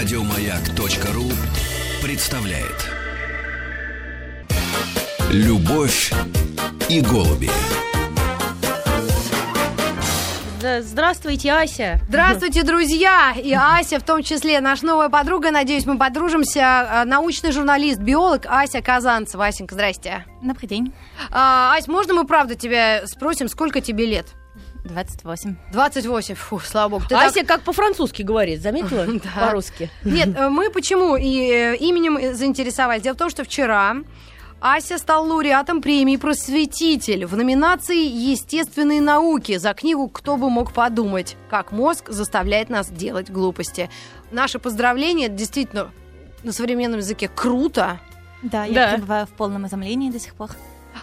Радиомаяк.ру представляет Любовь и голуби. Здравствуйте, Ася. Здравствуйте, друзья! И Ася, в том числе, наша новая подруга, надеюсь, мы подружимся, научный журналист, биолог Ася Казанцева. Асенька, здрасте. Добрый день. А, Ась, можно мы правда тебя спросим, сколько тебе лет? 28. 28, фу, слава богу. Ты Ася так... как по-французски говорит, заметила? да. По-русски. Нет, э, мы почему и э, именем заинтересовались? Дело в том, что вчера Ася стал лауреатом премии «Просветитель» в номинации «Естественные науки» за книгу «Кто бы мог подумать, как мозг заставляет нас делать глупости». Наше поздравление, действительно на современном языке круто. Да, я да. пребываю в полном изумлении до сих пор.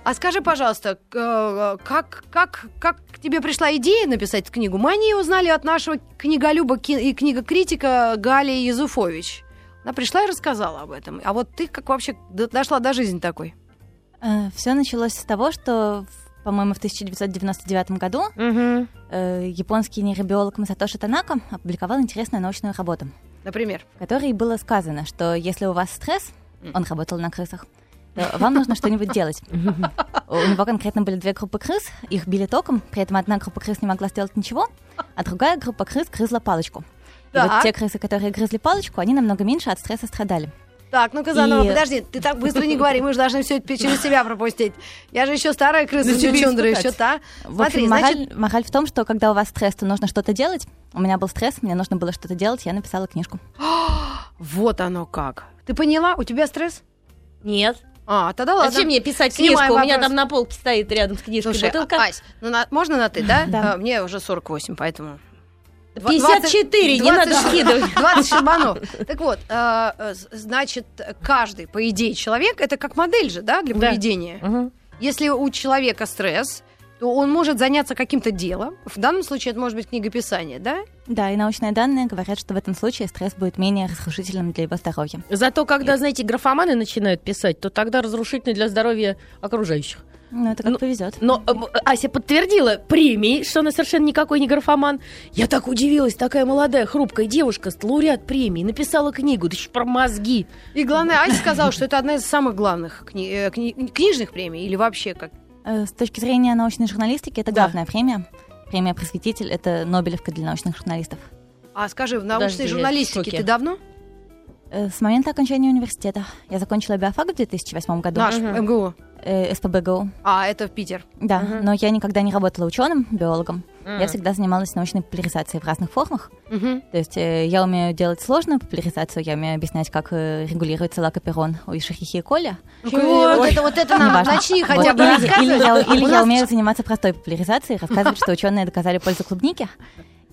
А скажи, пожалуйста, э, как, как, как тебе пришла идея написать книгу? Мы о ней узнали от нашего книголюба и книгокритика Гали Язуфович. Она пришла и рассказала об этом. А вот ты как вообще дошла до жизни такой? Э, Все началось с того, что, по-моему, в 1999 году угу. японский нейробиолог Масатоши Танака опубликовал интересную научную работу. Например? В которой было сказано, что если у вас стресс, он работал на крысах, вам нужно что-нибудь делать. У него конкретно были две группы крыс, их били током, при этом одна группа крыс не могла сделать ничего, а другая группа крыс грызла палочку. И вот те крысы, которые грызли палочку, они намного меньше от стресса страдали. Так, ну Казанова, и... подожди, ты так быстро не говори, мы же должны все это через себя пропустить. Я же еще старая крыса ну, чундра, еще та. В общем, Смотри, мораль, значит... мораль в том, что когда у вас стресс, то нужно что-то делать. У меня был стресс, мне нужно было что-то делать, я написала книжку. вот оно как. Ты поняла? У тебя стресс? Нет. А, тогда ладно. Зачем мне писать Снимаем книжку? Вопрос. У меня там на полке стоит рядом с книжкой Слушай, бутылка. Ась, ну на, можно на ты, да? да? А, мне уже 48, поэтому... 54, 20, не надо скидывать. 20 шибанов. Так вот, э, э, значит, каждый, по идее, человек, это как модель же, да, для поведения. Да. Угу. Если у человека стресс, он может заняться каким-то делом. В данном случае это может быть книгописание, да? Да, и научные данные говорят, что в этом случае стресс будет менее разрушительным для его здоровья. Зато когда, и... знаете, графоманы начинают писать, то тогда разрушительный для здоровья окружающих. Ну, это как но, повезет. Но э, Ася подтвердила премии, что она совершенно никакой не графоман. Я так удивилась, такая молодая, хрупкая девушка, лауреат премии, написала книгу, да еще про мозги. И главное, Ася сказала, что это одна из самых главных кни- э, кни- книжных премий, или вообще как? Э, с точки зрения научной журналистики, это главная да. премия. Премия «Просветитель» — это Нобелевка для научных журналистов. А скажи, в научной Подожди, журналистике ты давно? С момента окончания университета. Я закончила биофак в 2008 году. Наш, угу. МГУ э, СПБГУ. А, это в Питер. Да, угу. но я никогда не работала ученым, биологом. Mm. Я всегда занималась научной популяризацией в разных формах. Mm-hmm. То есть э, я умею делать сложную популяризацию, я умею объяснять, как э, регулируется лакоперон у Ишахихи и Коля. Вот это, вот это нам начни хотя бы Или, я, или я умею заниматься простой популяризацией, рассказывать, что ученые доказали пользу клубники.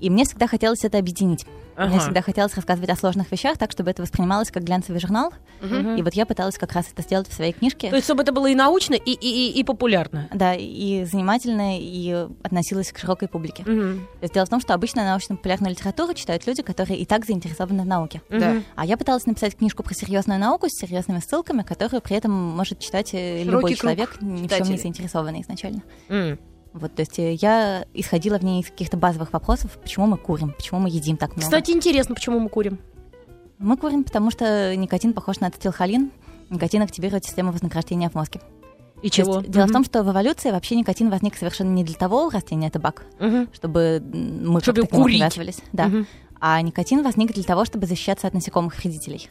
И мне всегда хотелось это объединить. Ага. Мне всегда хотелось рассказывать о сложных вещах так, чтобы это воспринималось как глянцевый журнал. Угу. И вот я пыталась как раз это сделать в своей книжке. То есть, чтобы это было и научно, и, и, и, и популярно. Да, и занимательно, и относилось к широкой публике. Угу. Дело в том, что обычно научно-популярную литературу читают люди, которые и так заинтересованы в науке. Да. А я пыталась написать книжку про серьезную науку с серьезными ссылками, которую при этом может читать э, Широкий любой человек, ни в чем не заинтересованный изначально. Mm. Вот, то есть э, я исходила в ней из каких-то базовых вопросов, почему мы курим, почему мы едим так много. Кстати, интересно, почему мы курим? Мы курим, потому что никотин похож на ацетилхолин. Никотин активирует систему вознаграждения в мозге. И чего? Есть, дело mm-hmm. в том, что в эволюции вообще никотин возник совершенно не для того у растения табак, mm-hmm. чтобы мы чтобы как-то привязывались. Да. Mm-hmm. А никотин возник для того, чтобы защищаться от насекомых вредителей.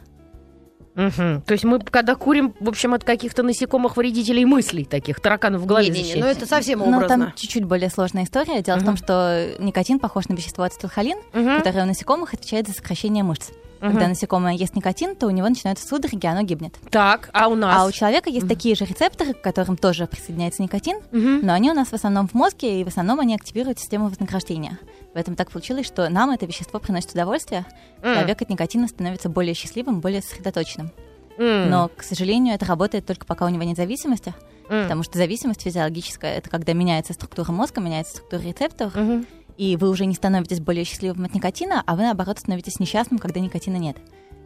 Угу. То есть мы, когда курим, в общем, от каких-то насекомых вредителей мыслей таких, тараканов в голове Не-не-не, ну это совсем образно. Ну там чуть-чуть более сложная история. Дело угу. в том, что никотин похож на вещество ацетилхолин, угу. которое у насекомых отвечает за сокращение мышц. Угу. Когда насекомое ест никотин, то у него начинаются судороги, оно гибнет. Так, а у нас? А у человека есть угу. такие же рецепторы, к которым тоже присоединяется никотин, угу. но они у нас в основном в мозге, и в основном они активируют систему вознаграждения. Поэтому так получилось, что нам это вещество приносит удовольствие, mm. человек от никотина становится более счастливым, более сосредоточенным. Mm. Но, к сожалению, это работает только пока у него нет зависимости, mm. потому что зависимость физиологическая это когда меняется структура мозга, меняется структура рецепторов, mm-hmm. И вы уже не становитесь более счастливым от никотина, а вы наоборот становитесь несчастным, когда никотина нет.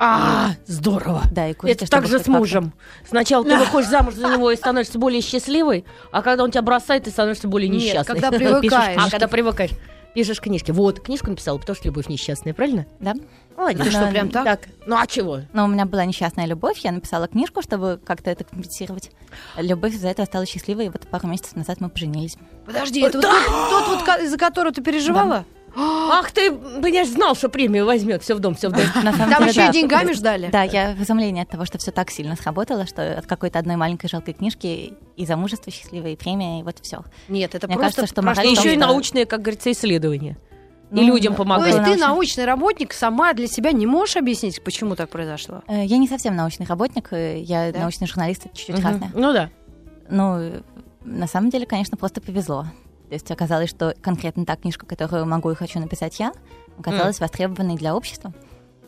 А, здорово. Да, и курите, Это так же с мужем. Сначала ты выходишь замуж за него и становишься более счастливой, а когда он тебя бросает, ты становишься более несчастной. Нет, когда привыкаешь. А, когда привыкаешь. Пишешь книжки. Вот, книжку написала, потому что любовь несчастная, правильно? Да. Молодец. Ты что, Да, прям так? Ну а чего? Но у меня была несчастная любовь, я написала книжку, чтобы как-то это компенсировать. Любовь из-за этого стала счастливой, и вот пару месяцев назад мы поженились. Подожди, это вот тот, тот вот, из-за которого ты переживала? Ах ты, понимаешь, знал, что премию возьмет. Все в дом, все в дом. На самом Там деле, еще и да. деньгами ждали? Да, я в изумлении от того, что все так сильно сработало, что от какой-то одной маленькой жалкой книжки и замужество счастливое, и премия, и вот все. Нет, это Мне просто... кажется, что про мораль И в том, еще и научные, как говорится, исследования. И Ну, людям ну, То помогают. есть ты научный работник, сама для себя не можешь объяснить, почему так произошло? Э, Я не совсем научный работник, э, я Да? научный журналист, это чуть-чуть Мгм. разное. Ну да. Ну, э, на самом деле, конечно, просто повезло. То есть оказалось, что конкретно та книжка, которую могу и хочу написать я, оказалась востребованной для общества,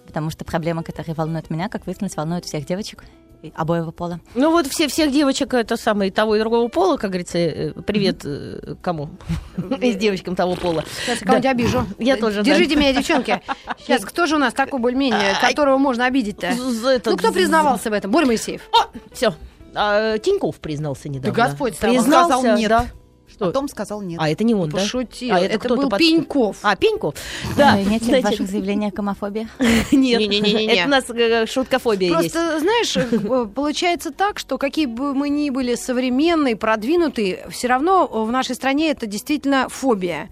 потому что проблемы, которые волнуют меня, как выяснилось, волнуют всех девочек обоего пола. Ну вот все, всех девочек, это самое, того и другого пола, как говорится, э, привет э, кому? Из девочкам того пола. Сейчас я кого-нибудь обижу. Я тоже, да. Держите меня, девчонки. Сейчас, кто же у нас такой более-менее, которого можно обидеть-то? Ну, кто признавался в этом? Боря Моисеев. Все. Тиньков признался недавно. Да Господь с тобой. признался, Сказал нет. да. Что? Потом сказал нет. А это не он, да? Пошутил. А это кто-то был под- Пеньков. А, Пеньков? Да. Э, Нет ли в значит, ваших заявлениях гомофобия? Нет, это у нас э, шуткофобия есть. Просто, знаешь, э, получается так, что какие бы мы ни были современные, продвинутые, все равно в нашей стране это действительно фобия.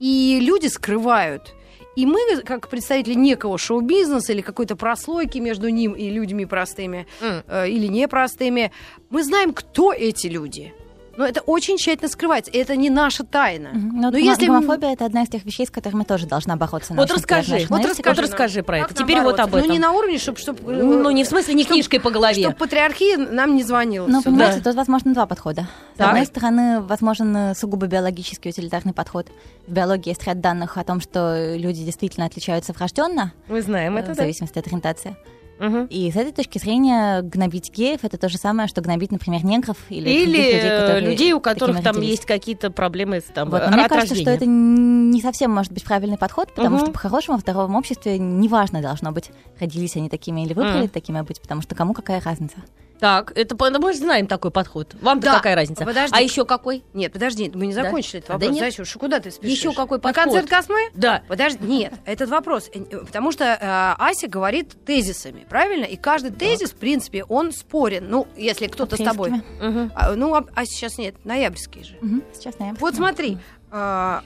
И люди скрывают. И мы, как представители некого шоу-бизнеса или какой-то прослойки между ним и людьми простыми М. э, или непростыми, мы знаем, кто эти люди. Но это очень тщательно скрывается. и Это не наша тайна. Мгм. Но Но если гомофобия это одна из тех вещей, с которыми тоже должна бороться. Вот расскажи, вот расскажи, расскажи про это. Теперь вот бороться? об этом. Ну, не на уровне, чтобы... Чтоб, Ну, не в смысле не книжкой по голове. Чтобы патриархия нам не звонила. Ну, сюда. понимаете, тут возможно два подхода. С Так. одной стороны, возможен э, сугубо биологический утилитарный подход. В биологии есть ряд данных о том, что люди действительно отличаются врожденно, Мы знаем э, это, в да. зависимости от ориентации. Мгм. И с этой точки зрения гнобить геев это то же самое, что гнобить, например, негров или, Или людей, которые людей, у которых там родились. есть какие-то проблемы с там, Вот, но мне кажется, что это не совсем может быть правильный подход, потому Мгм. что по-хорошему в здоровом обществе неважно должно быть, родились они такими или выбрали Мгм. такими быть, потому что кому какая разница. Так, это ну, мы же знаем такой подход. Вам-то Да, какая разница? подожди. А еще какой? Нет, подожди, мы не Да? закончили этот А, да вопрос. нет. Зайчуш, куда ты спешишь? Еще какой На подход? концерт Космы? Да. Подожди, нет, этот вопрос, э, э, потому что э, Ася говорит тезисами, правильно? И каждый тезис, в принципе, он спорен. Ну, если кто-то с тобой. Мгм. А, ну, а, а сейчас нет, ноябрьские же. Мгм, Сейчас ноябрь. Вот смотри, а,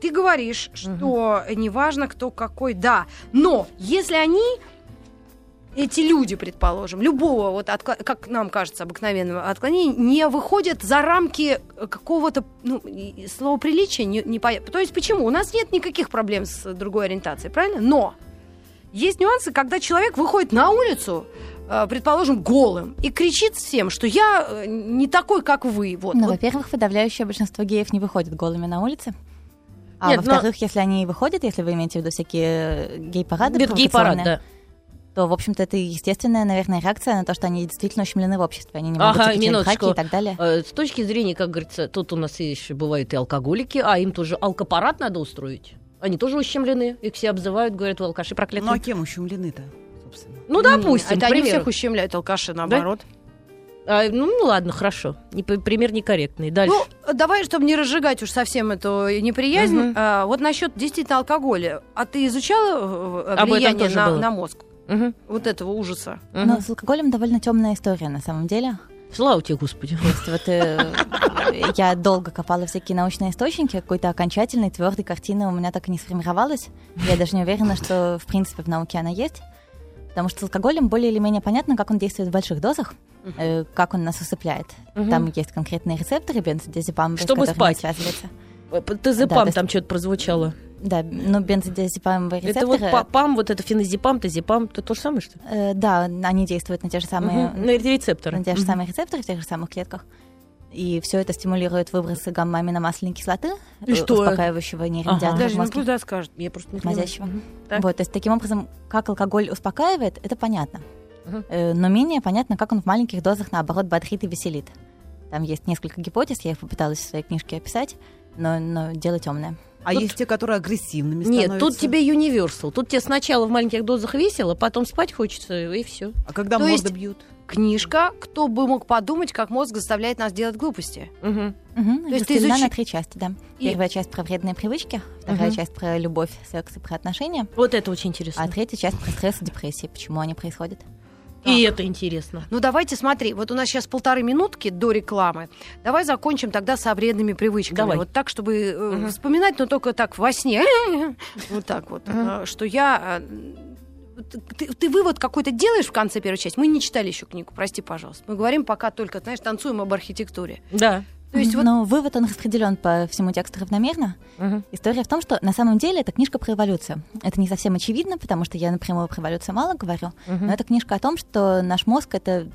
ты говоришь, что неважно, кто какой, да, но если они эти люди, предположим, любого, вот откло- как нам кажется, обыкновенного отклонения, не выходят за рамки какого-то ну, слова приличия. Не, не по- То есть почему? У нас нет никаких проблем с другой ориентацией, правильно? Но есть нюансы, когда человек выходит на улицу, э, предположим, голым, и кричит всем, что я э, не такой, как вы. Вот, Ну, Вот во-первых, подавляющее большинство геев не выходит голыми на улице. А Нет, но- во-вторых, если они выходят, если вы имеете в виду всякие э, гей-парады, Гей-парад, да. То, в общем-то, это естественная, наверное, реакция на то, что они действительно ущемлены в обществе. Они не могут Ага, минуточку. и так далее. Э, С точки зрения, как говорится, тут у нас еще бывают и алкоголики, а им тоже алкопарад надо устроить. Они тоже ущемлены, их все обзывают, говорят, вы алкаши проклятые. Ну а кем ущемлены-то, собственно? Ну, допустим, Это они примеру. всех ущемляют, алкаши, наоборот. А, ну, ну, ладно, хорошо. Не, пример некорректный. Дальше. Ну, давай, чтобы не разжигать уж совсем эту неприязнь, Мгм. а, вот насчет действительно алкоголя. А ты изучала э, Об этом влияние тоже на, было. на мозг? Мгм, Вот этого ужаса. мгм. Но с алкоголем довольно темная история, на самом деле. Слава тебе, Господи. То есть вот э, я долго копала всякие научные источники, какой-то окончательной твердой картины у меня так и не сформировалась. Я даже не уверена, что в принципе в науке она есть. Потому что с алкоголем более или менее понятно, как он действует в больших дозах, э, как он нас усыпляет. Мгм. Там есть конкретные рецепторы бензодиазепамовые, Чтобы с спать. связывается. Э, п- Да, то есть- там что-то прозвучало. Да, ну бензодиазепамовые Это вот рецепторы, па- ПАМ, вот это феназепам, тазепам, это то же самое, что ли? э, да, они действуют на те же самые Мгм, На рецепторы. на те же Мгм. самые рецепторы в тех же самых клетках. И все это стимулирует выбросы гамма-аминомасляной кислоты, И э, что? успокаивающего нейромедиатора Ага. Даже мозге, куда скажет. Я просто не. Мгм. Так. Вот, то есть таким образом, как алкоголь успокаивает, это понятно. Э, Но менее понятно, как он в маленьких дозах, наоборот, бодрит и веселит. Там есть несколько гипотез, я их попыталась в своей книжке описать, но, но дело темное. А Тут- есть те, которые агрессивными Нет, становятся. тут тебе универсал. Тут тебе сначала в маленьких дозах весело, потом спать хочется, и все. А когда То есть- бьют? книжка «Кто бы мог подумать, как мозг заставляет нас делать глупости». Мгм. Мгм, То есть ты изучи- на три части, да. И- Первая часть про вредные привычки, вторая Мгм. часть про любовь, секс и про отношения, Вот это очень интересно. а третья часть про стресс и депрессии, почему они происходят. И это интересно. Ну, давайте смотри, вот у нас сейчас полторы минутки до рекламы. Давай закончим тогда со вредными привычками. Давай. Вот так, чтобы э, вспоминать, но только так во сне. Вот так вот. Э, Что я... э, Ты, ты вывод какой-то делаешь в конце первой части? Мы не читали еще книгу, прости, пожалуйста. Мы говорим пока только, знаешь, танцуем об архитектуре. Да. То есть вот Но вывод, он распределен по всему тексту равномерно. Мгм. История в том, что на самом деле это книжка про эволюцию. Это не совсем очевидно, потому что я напрямую про эволюцию мало говорю, но это книжка о том, что наш мозг — это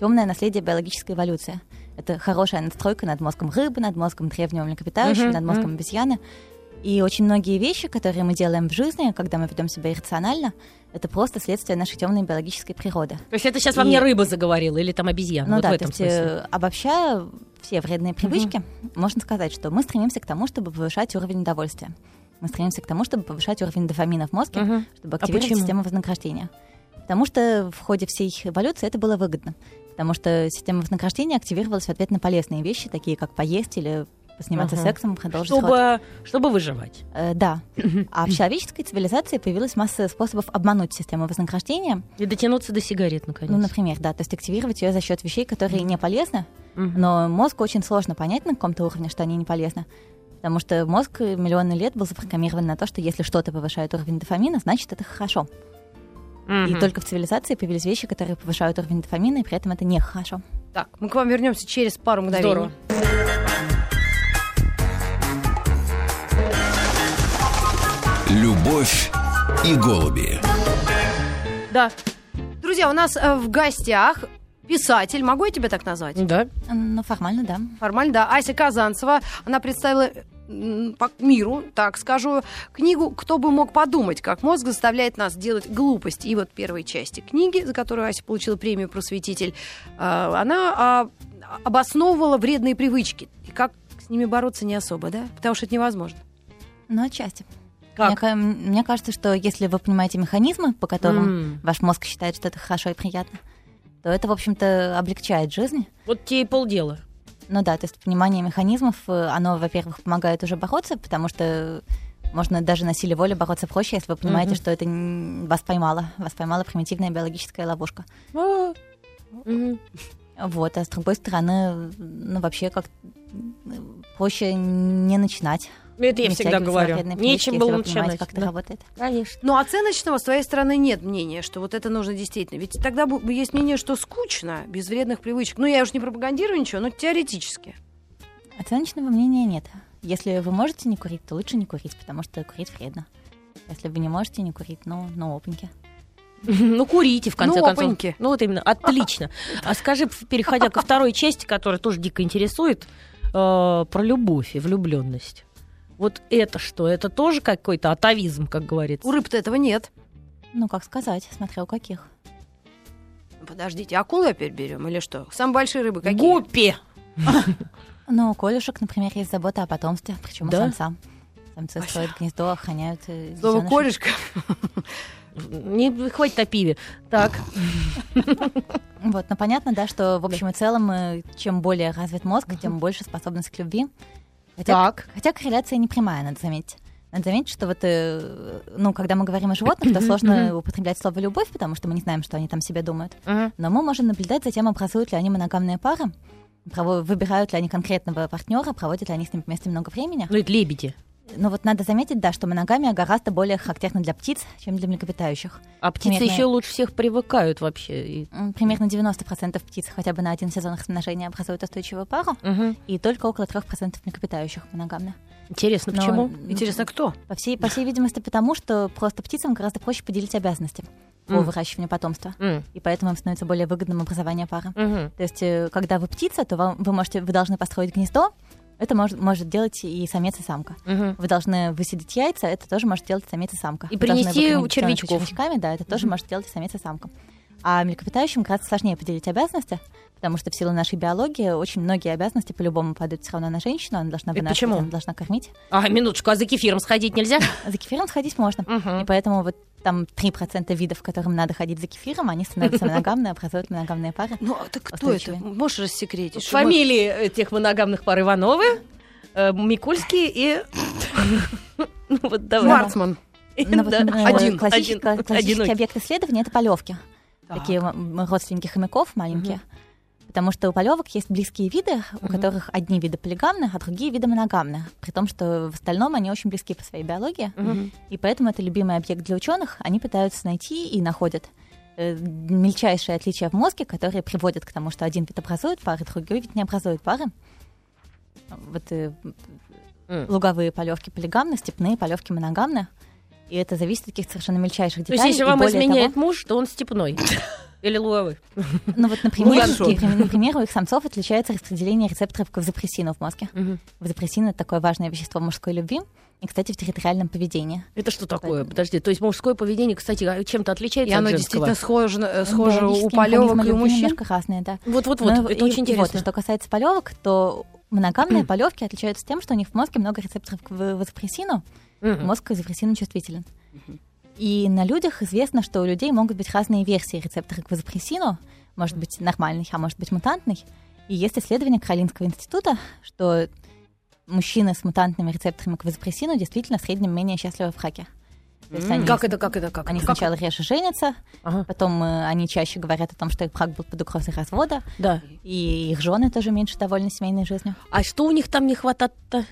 темное наследие биологической эволюции. Это хорошая надстройка над мозгом рыбы, над мозгом древнего млекопитающего, над мозгом обезьяны. И очень многие вещи, которые мы делаем в жизни, когда мы ведем себя иррационально, это просто следствие нашей темной биологической природы. То есть это сейчас во И- мне рыба заговорила или там обезьяна? Ну вот да, в то этом есть, смысле. э, обобщая все вредные привычки, можно сказать, что мы стремимся к тому, чтобы повышать уровень удовольствия. Мы стремимся к тому, чтобы повышать уровень дофамина в мозге, Мгм. чтобы А активировать почему? систему вознаграждения. Потому что в ходе всей эволюции это было выгодно. Потому что система вознаграждения активировалась в ответ на полезные вещи, такие как поесть или позаниматься Ага. сексом, продолжить род. чтобы, чтобы выживать. Э, да. А в человеческой цивилизации появилась масса способов обмануть систему вознаграждения. И дотянуться до сигарет, наконец. Ну, например, да, то есть активировать ее за счет вещей, которые не полезны, Мгм. но мозгу очень сложно понять на каком-то уровне, что они не полезны. Потому что мозг миллионы лет был запрограммирован на то, что если что-то повышает уровень дофамина, значит это хорошо. И Мгм. только в цивилизации появились вещи, которые повышают уровень дофамина, и при этом это нехорошо. так, мы к вам вернемся через пару мгновений. Здорово. Любовь и голуби. Да. Друзья, у нас э, в гостях писатель, могу я тебя так назвать? Да. Ну, формально, да. Формально, да. Ася Казанцева, она представила по миру, так скажу, книгу «Кто бы мог подумать, как мозг заставляет нас делать глупости». И вот первой части книги, за которую Ася получила премию «Просветитель», э, она а, обосновывала вредные привычки. И как с ними бороться не особо, да? Потому что это невозможно. Но отчасти. Как? Мне, мне кажется, что если вы понимаете механизмы, по которым М. ваш мозг считает, что это хорошо и приятно, то это, в общем-то, облегчает жизнь. Вот тебе и полдела. Ну да, то есть понимание механизмов, э, оно, во-первых, помогает уже бороться, потому что можно даже на силе воли бороться проще, если вы понимаете, Мгм. что это вас поймало, вас поймала примитивная биологическая ловушка. Мгм. Вот, а с другой стороны, ну вообще как проще не начинать. Это я всегда говорю. Нечем было понимаете, начинать. как это Да. работает. Конечно. Но оценочного с твоей стороны нет мнения, что вот это нужно действительно. Ведь тогда есть мнение, что скучно, без вредных привычек. Ну, я уж не пропагандирую ничего, но теоретически. Оценочного мнения нет. Если вы можете не курить, то лучше не курить, потому что курить вредно. Если вы не можете не курить, ну, ну, опеньки. Ну, курите, в конце Ну, концов. опаньки. Ну, вот именно. Отлично. А скажи, переходя ко второй части, которая тоже дико интересует, э, про любовь и влюбленность. Вот это что? Это тоже какой-то атовизм, как говорится? У рыб-то этого нет. Ну, как сказать, смотря у каких. Подождите, акулы опять берем или что? Самые большие рыбы какие? Гуппи! Ну, у колюшек, например, есть забота о потомстве, причем Да? у самца. Самцы строят гнездо, охраняют э, Слово колюшка. Не хватит о пиве. Так. Вот, но понятно, да, что в общем и целом, э, чем более развит мозг, тем больше способность к любви. Хотя, Так. хотя корреляция не прямая, надо заметить. Надо заметить, что вот, э, ну, когда мы говорим о животных, то сложно употреблять слово «любовь», потому что мы не знаем, что они там себе думают. Но мы можем наблюдать за тем, образуют ли они моногамные пары, выбирают ли они конкретного партнера, проводят ли они с ним вместе много времени. Ну, это лебеди. Но вот надо заметить, да, что моногамия гораздо более характерна для птиц, чем для млекопитающих. А птицы Примерно- еще лучше всех привыкают вообще. Примерно 90% птиц хотя бы на один сезон размножения образуют устойчивую пару, Мгм. и только около 3% млекопитающих моногамны. Интересно, Но, почему? Интересно, кто? По всей, по всей видимости, потому что просто птицам гораздо проще поделить обязанности по М. выращиванию потомства. М, И поэтому им становится более выгодным образование пары. мгм. То есть, э, когда вы птица, то вам, вы, можете, вы должны построить гнездо, это может, может делать и самец, и самка. Мгм. Вы должны высидеть яйца, это тоже может делать самец и самка. И Вы принести червячков. червячками, да, это тоже может делать и самец, и самка. А млекопитающим гораздо сложнее поделить обязанности, потому что в силу нашей биологии очень многие обязанности по-любому падают все равно на женщину, она должна вынашивать, почему? она должна кормить. А, минуточку, а за кефиром сходить нельзя? За кефиром сходить можно. И поэтому вот там 3% видов, которым надо ходить за кефиром, они становятся моногамные, образуют моногамные пары. Ну, а так кто это? Можешь рассекретить? мы- Фамилии этих моногамных пар Ивановы, э, Микульский и... Ну вот давай. Шварцман. Ну, э, Один, классический, объект исследования это полевки. Так. Такие родственники хомяков маленькие. Потому что у полевок есть близкие виды, у которых одни виды полигамны, а другие виды моногамны. При том, что в остальном они очень близки по своей биологии. И поэтому это любимый объект для ученых. Они пытаются найти и находят э, мельчайшие отличия в мозге, которые приводят к тому, что один вид образует пары, другой вид не образует пары. Вот э, М. луговые полевки полигамны, степные полевки моногамны. И это зависит от таких совершенно мельчайших То есть, деталей. если И вам изменяет того- муж, то он степной. Или луговой. ну вот, например, Хорошо. например, например, у их самцов отличается распределение рецепторов к вазопрессину в мозге. Вазопрессин — это такое важное вещество мужской любви. И, кстати, в территориальном поведении. Это что такое? Поэтому- Подожди, то есть мужское поведение, кстати, а чем-то И отличается оно от действительно женского? схоже, э, схоже у Биологические полевок и у мужчин. немножко разные, да. Вот-вот-вот, Ну, это и- очень и интересно. вот, что касается полевок, то моногамные полевки отличаются тем, что у них в мозге много рецепторов к вазопрессину. Мгм. Мозг к вазопрессину чувствителен. И на людях известно, что у людей могут быть разные версии рецептора к вазопрессину. Может быть нормальный, а может быть мутантный. И есть исследование Каролинского института, что мужчины с мутантными рецепторами к вазопрессину действительно в среднем менее счастливы в. То есть они, Как это, как это, как они? Как сначала реже женятся, Ага. потом э, они чаще говорят о том, что их брак был под угрозой развода, Да. и их жены тоже меньше довольны семейной жизнью. А что у них там не хватает-то?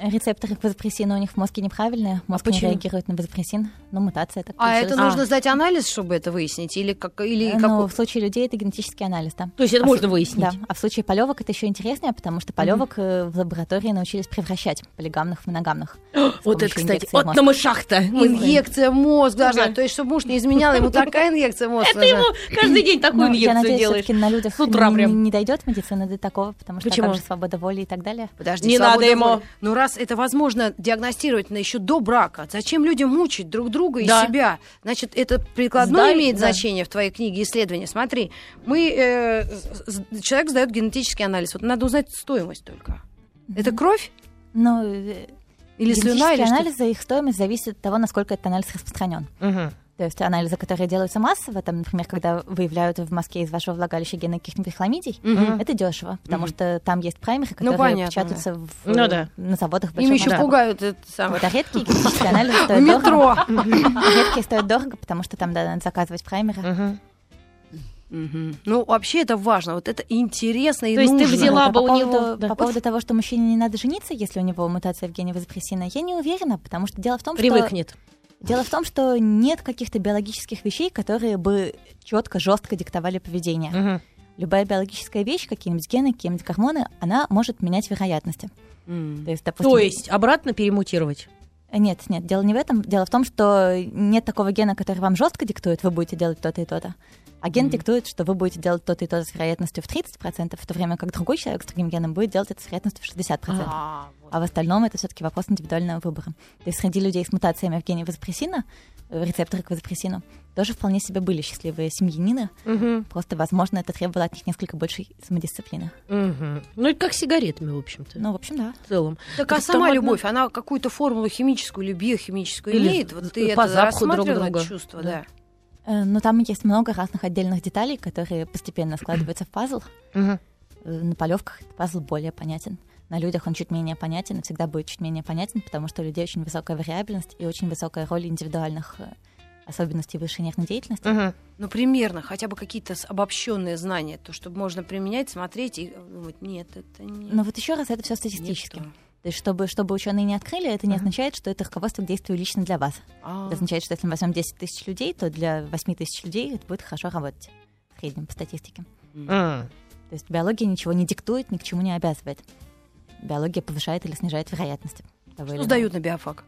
Рецепторы к вазопрессину у них в мозге неправильные, мозг не почему? реагирует на вазопрессин, ну, мутация так А это получилась. нужно сдать анализ, чтобы это выяснить? Или как... Или Э, как... Ну, в случае людей это генетический анализ, да. То есть это А можно в- выяснить? Да, а в случае полевок это еще интереснее, потому что полевок э, в лаборатории научились превращать полигамных в моногамных. Вот это, кстати, вот на мышах-то. Мы- Инъекция мозг должна. Ага. То есть, чтобы муж не изменял, ему такая инъекция в мозг Это ему каждый день такую Ну, инъекцию делаешь. на людях С утра не, прям. не дойдет медицина до такого, потому что а как же свобода воли и так далее. Подожди, Не надо ему. Ну, раз это возможно диагностировать на еще до брака, зачем людям мучить друг друга и Да. себя? Значит, это прикладное Сдай- имеет да. значение в твоей книге исследования. Смотри, мы, э, человек сдает генетический анализ. Вот надо узнать стоимость только. Это кровь Но э, или слюна, или анализы, их стоимость зависит от того, насколько этот анализ распространен. Мгм. То есть анализы, которые делаются массово, там, например, когда выявляют в мозге из вашего влагалища гены каких-нибудь хламидий, Мгм. это дешево, потому что там есть праймеры, Ну, которые понятно, печатаются в- Ну да. на заводах Им большого еще масштаба. пугают это самое. Вот, а редкие генетические анализы стоят дорого. Редкие стоят дорого, потому что там да, надо заказывать праймеры. Мгм. Ну, вообще это важно. Вот это интересно и То есть ты нужно. взяла Вот, а бы по у поводу, него- да. По поводу того, что мужчине не надо жениться, если у него мутация в гене вазопрессина, я не уверена, потому что дело в том, что... Привыкнет. Дело в том, что нет каких-то биологических вещей, которые бы четко, жестко диктовали поведение. Мгм. Любая биологическая вещь, какие-нибудь гены, какие-нибудь гормоны, она может менять вероятности. М. То есть, допустим, То есть обратно перемутировать? Нет, нет, дело не в этом. Дело в том, что нет такого гена, который вам жестко диктует, вы будете делать то-то и то-то. А ген диктует, что вы будете делать то-то и то-то с вероятностью в 30%, в то время как другой человек с другим геном будет делать это с вероятностью в 60%. А. А в остальном это все-таки вопрос индивидуального выбора. То есть среди людей с мутациями в гене вазопрессина, э, рецепторы к вазопрессину, тоже вполне себе были счастливые семьянины. Мгм. Просто, возможно, это требовало от них несколько большей самодисциплины. Мгм. Ну, это как с сигаретами, в общем-то, Ну, в общем, да. в целом. Так а Так сама там любовь, она какую-то формулу химическую биохимическую Или имеет? Вот ты по это запаху друг друга. чувство, Да. да. Э, Но там есть много разных отдельных деталей, которые постепенно складываются в пазл. Э, На полевках этот пазл более понятен. На людях он чуть менее понятен и всегда будет чуть менее понятен, потому что у людей очень высокая вариабельность и очень высокая роль индивидуальных э, особенностей высшей нервной деятельности. Мгм. Ну, примерно, хотя бы какие-то обобщенные знания, то, чтобы можно применять, смотреть и думать, нет, это не... Но вот еще раз, это все статистически. то. То есть, чтобы, чтобы ученые не открыли, это не Мгм. означает, что это руководство к действию лично для вас. А, Это означает, что если мы возьмем 10 тысяч людей, то для 8 тысяч людей это будет хорошо работать в среднем по статистике. М. То есть биология ничего не диктует, ни к чему не обязывает. Биология повышает или снижает вероятности. того Что сдают на биофак?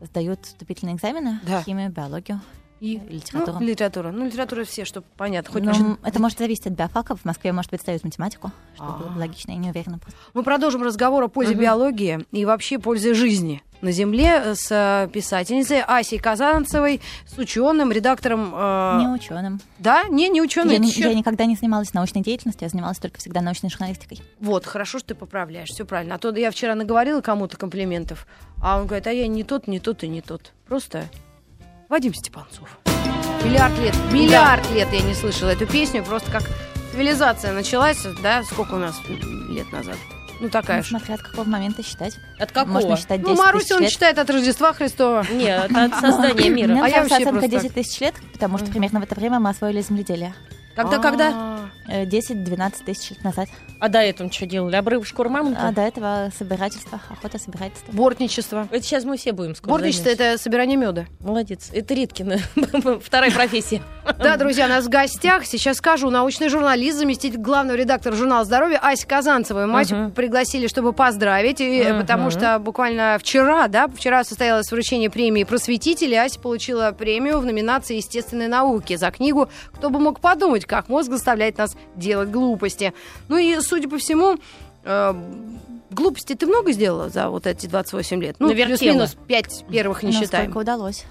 Сдают вступительные экзамены, Да. химию, биологию, И литературу. Ну, литература. Ну, литература все, что понятно. Хоть Ну, может- это может зависеть от биофака. В Москве, может быть, сдают математику, что было А. бы логично, я не уверена просто. Мы продолжим разговор о пользе Мгм. биологии и вообще пользе жизни. На Земле э, с э, писательницей Асей Казанцевой, с ученым, редактором... э, Не ученым. Да? Не, не ученый. Я, ещё- я никогда не занималась научной деятельностью, я занималась только всегда научной журналистикой. Вот, хорошо, что ты поправляешь, все правильно. А то я вчера наговорила кому-то комплиментов, а он говорит, а я не тот, не тот и не тот. Просто Вадим Степанцов. Миллиард лет, миллиард лет я не слышала эту песню, просто как цивилизация началась, да, сколько у нас лет назад? Ну, такая Ну, же. смотря от какого момента считать. От какого? Можно считать 10 Ну, Маруся, тысяч он лет. считает от Рождества Христова. Нет, от создания мира. А я вообще оценка просто 10 тысяч лет, потому что примерно в это время мы освоили земледелие. Когда, когда? А, 10-12 тысяч лет назад. А до этого что делали? Обрыв шкур А мамонта? до этого собирательство, охота, собирательство. Бортничество. Это сейчас мы все будем скоро Бортничество – это собирание меда. Молодец. Это Риткина. Вторая профессия. Да, друзья, у нас в гостях, сейчас скажу, научный журналист, заместитель главного редактора журнала «Здоровье» Ася Казанцева. Мать пригласили, чтобы поздравить, и, э, потому что буквально вчера, да, вчера состоялось вручение премии «Просветитель», и Ася получила премию в номинации естественной науки за книгу «Кто бы мог подумать, как мозг заставляет нас делать глупости». Ну и, судя по всему, э, глупости ты много сделала за вот эти 28 лет? Ну, плюс-минус 5 первых не Насколько считаем. удалось.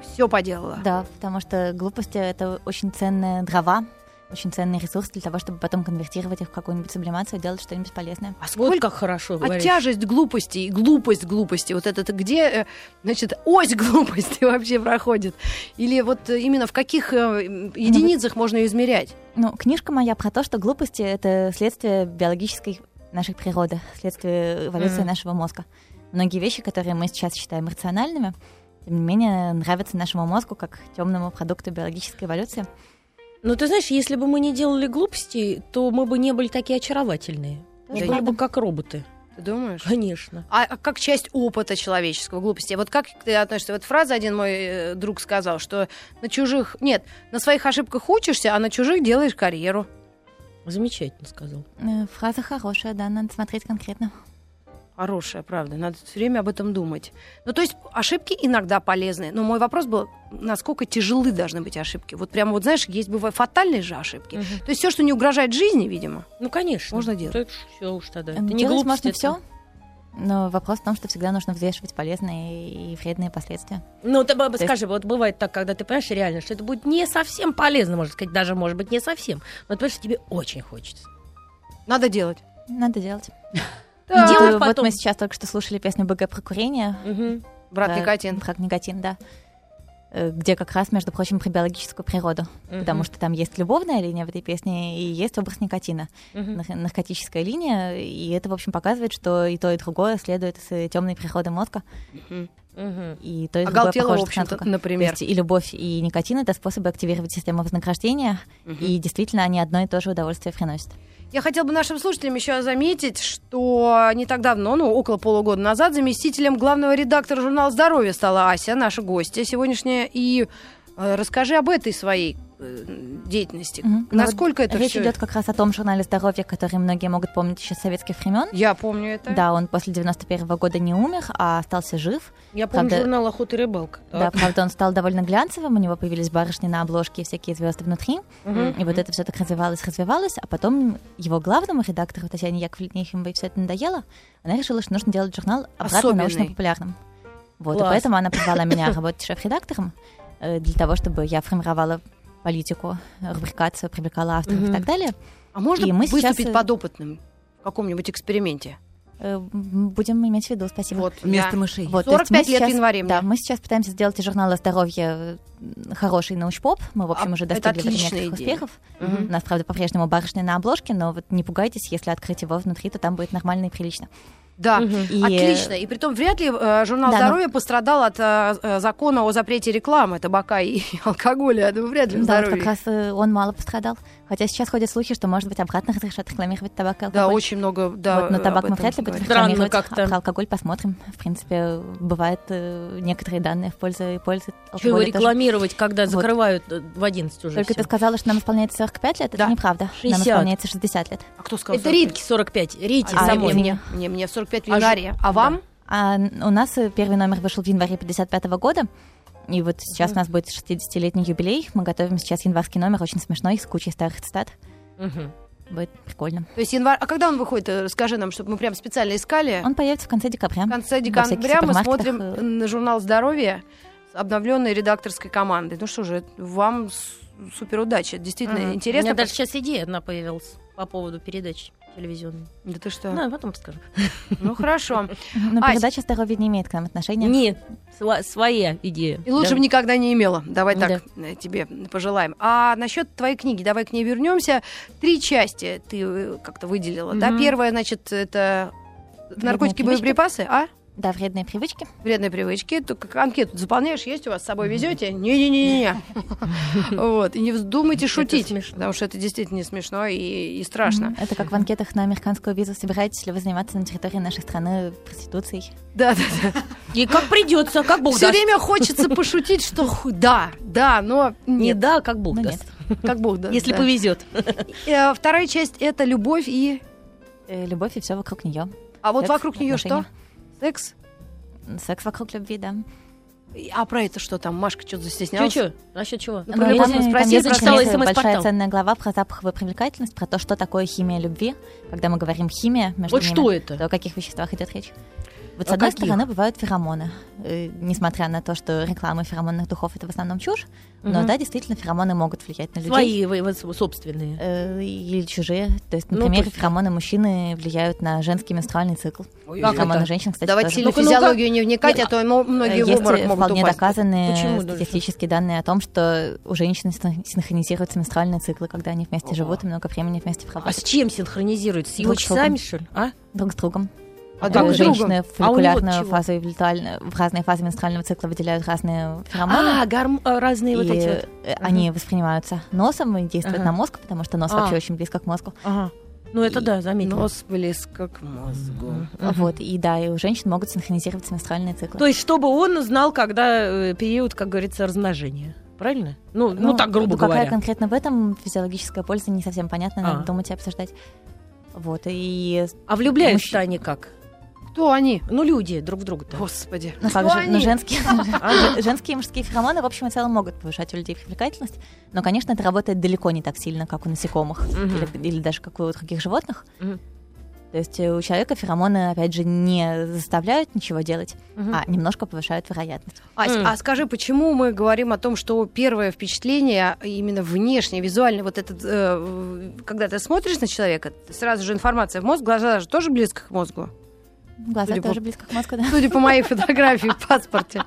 Все поделала. Да, потому что глупости — это очень ценные дрова, очень ценный ресурс для того, чтобы потом конвертировать их в какую-нибудь сублимацию и делать что-нибудь полезное. А Вот сколько как хорошо А говоришь. тяжесть глупости и глупость глупости, вот это где, э, значит, ось глупости вообще проходит? Или вот именно в каких э, единицах можно ее измерять? Ну, книжка моя про то, что глупости — это следствие биологической нашей природы, следствие эволюции Мгм. нашего мозга. Многие вещи, которые мы сейчас считаем рациональными, тем не менее, нравятся нашему мозгу как темному продукту биологической эволюции. Ну, ты знаешь, если бы мы не делали глупостей, то мы бы не были такие очаровательные. Мы Да были бы как роботы. Ты думаешь? Конечно. А, а как часть опыта человеческого глупости? Вот как ты относишься? Вот фраза один мой э, друг сказал, что на чужих... Нет, на своих ошибках учишься, а на чужих делаешь карьеру. Замечательно сказал. Э, Фраза хорошая, да, надо смотреть конкретно. Хорошая, правда. Надо все время об этом думать. Ну, то есть ошибки иногда полезны. Но мой вопрос был, насколько тяжелы должны быть ошибки? Вот прямо вот, знаешь, есть бывают фатальные же ошибки. Мгм. То есть все, что не угрожает жизни, видимо. Ну, конечно. Можно делать. Это все уж тогда. Это не Делать глупость, можно это- все, но вопрос в том, что всегда нужно взвешивать полезные и вредные последствия. Ну, ты бы есть- скажи, вот бывает так, когда ты понимаешь реально, что это будет не совсем полезно, можно сказать, даже, может быть, не совсем. Но ты понимаешь, что тебе очень хочется. Надо делать. Надо делать. Да. Делать Вот, вот потом. мы сейчас только что слушали песню БГ про курение. Мгм. Брат про- Никотин. Про никотин, да. Э, Где как раз, между прочим, про биологическую природу. Потому Мгм. что там есть любовная линия в этой песне и есть образ никотина. Нар- наркотическая линия, и это, в общем, показывает, что и то, и другое следует из темной природы мозга. Мгм. и то, и другое Оголтела, в общем-то, например. То есть и любовь, и никотин — это способы активировать систему вознаграждения, Мгм. и действительно они одно и то же удовольствие приносят. Я хотела бы нашим слушателям еще заметить, что не так давно, ну, около полугода назад, заместителем главного редактора журнала «Здоровье» стала Ася, наша гостья сегодняшняя. И э, расскажи об этой своей деятельности. Мгм. Ну Насколько вот это Речь все... идет как раз о том журнале здоровья, который многие могут помнить еще с советских времен. Я помню это. Да, он после 91 года не умер, а остался жив. Я помню Правда- журнал «Охота и рыбалка». Да, Так. правда, он стал довольно глянцевым, у него появились барышни на обложке и всякие звезды внутри. Мгм. И вот это все так развивалось, развивалось, а потом его главному редактору Татьяне Яковлевне все это надоело. Она решила, что нужно делать журнал обратно научно-популярным. Вот, и Класс. поэтому она позвала меня работать шеф-редактором э, для того, чтобы я формировала политику, рубрикацию, привлекала авторов и Мгм. так далее. А можно И мы сейчас, выступить э, подопытным в каком-нибудь эксперименте? Э, Будем иметь в виду, спасибо. Вот, Вместо я- мышей. Вот, то есть 45 мы лет в сейчас- январе мне. Да, мы сейчас пытаемся сделать из журнала «Здоровье» э, хороший научпоп. Мы, в общем, А, уже достигли некоторых успехов. Мгм. У нас, правда, по-прежнему барышня на обложке, но вот не пугайтесь, если открыть его внутри, то там будет нормально и прилично. Да, Мгм. И, отлично. И притом вряд ли э, журнал Да, «Здоровье» пострадал от э, э, закона о запрете рекламы табака и алкоголя. Я думаю, вряд ли Да, вот «Здоровье». как раз э, он мало пострадал. Хотя сейчас ходят слухи, что, может быть, обратно разрешат рекламировать табак и Да, алкоголь. очень много, да. вот, но об табак мы вряд ли будем рекламировать, как-то. а про алкоголь посмотрим. В принципе, бывают э, некоторые данные в пользу и пользу Чего его алкоголя тоже. рекламировать, когда Вот. закрывают э, в 11 уже Только всё? ты сказала, что нам исполняется 45 лет, это Да. неправда. Нам 60. исполняется 60 лет. А кто сказал? Это Ритке 45. Рите А, самой. мне- Мне, мне, мне в 45 в А январе. А вам? А н- у нас э, первый номер вышел в январе 55 года. И вот сейчас у нас будет 60-летний юбилей. Мы готовим сейчас январский номер, очень смешной, с кучей старых цитат. Мгм. Будет прикольно. То есть январь... А когда он выходит? Э, Скажи нам, чтобы мы прям специально искали. Он появится в конце декабря. В конце декабря мы смотрим э, на журнал «Здоровье» с обновленной редакторской командой. Ну что же, вам супер удачи. Действительно Мгм. интересно. У меня даже сейчас идея одна появилась по поводу передачи телевизионной. Да ты что? Ну, потом расскажу. Ну хорошо. Но передача здоровья не имеет к нам отношения. Нет, своя идея. И лучше бы никогда не имела. Давай Да. так э, тебе пожелаем. А насчет твоей книги, давай к ней вернемся. Три части ты э, как-то выделила. Да, первая, значит, это наркотики, боеприпасы, а? Да, вредные привычки. Вредные привычки. Только анкету заполняешь, есть у вас с собой везете? Не-не-не-не. Вот. И не вздумайте шутить. Потому что это действительно не смешно и, страшно. Это как в анкетах на американскую визу. Собираетесь ли вы заниматься на территории нашей страны проституцией? Да, да, да. И как придется, как Бог Все время хочется пошутить, что да, да, но Не да, как Бог Ну, даст. как Бог даст. Если повезет. Э, Вторая часть это любовь и. Э, Любовь и все вокруг нее. А вот вокруг нее что? Секс? Секс вокруг любви, да. А про это что там? Машка что-то застеснялась. Че, че? Насчет чего? Ну, про любовь там- мы там спросили, есть про очень стало большая ценная глава про запаховую привлекательность, про то, что такое химия любви. Когда мы говорим химия между Вот ними, что это? то о каких веществах идет речь? Вот О с одной каких? стороны бывают феромоны, Э, несмотря на то, что реклама феромонных духов это в основном чушь, но Мгм. да, действительно феромоны могут влиять на людей. Свои, вы- вы собственные. э, или чужие. То есть, Ну, например, то есть- феромоны мужчины влияют на женский менструальный цикл. Как феромоны это? женщин, кстати, Давайте тоже. сильно физиологию не вникать, Нет, а то мо- многие в Есть обморок могут вполне упасть. доказанные Почему даже? статистические данные о том, что у женщин син- синхронизируются менструальные циклы, когда они вместе живут и много времени вместе А с проводят чем синхронизируется? С его часами, что ли? А? друг с другом. А Э, друг? Женщины А него фолликулярную чего? фазу и витальную- в разные фазы менструального цикла выделяют разные феромоны. А, гарм- а, разные вот и эти вот. э, они воспринимаются носом и действуют Ага. на мозг, потому что нос А. вообще очень близко к мозгу. Ага. Ну, это И да, заметил. Нос близко к мозгу. Вот, и да, и у женщин могут синхронизироваться менструальные циклы. То есть, чтобы он знал, когда э, период, как говорится, размножения. Правильно? Ну, ну, так, грубо ну, какая говоря. конкретно в этом физиологическая польза, не совсем понятно, надо А. думать и обсуждать. Вот, и... А влюбляются Мужч- они как? Кто они? Ну, люди друг в друга-то. Господи. Ну, как же, ну, женские, ж- женские и мужские феромоны, в общем и целом, могут повышать у людей привлекательность, но, конечно, это работает далеко не так сильно, как у насекомых или, или даже как у других животных. То есть э, у человека феромоны, опять же, не заставляют ничего делать, а немножко повышают вероятность. Ась, а скажи, почему мы говорим о том, что первое впечатление, именно внешнее, визуальное, вот этот, э, когда ты смотришь на человека, сразу же информация в мозг, глаза же тоже близко к мозгу, Глаза Судя по- тоже близко к мозгу, да. судя по моей фотографии в паспорте.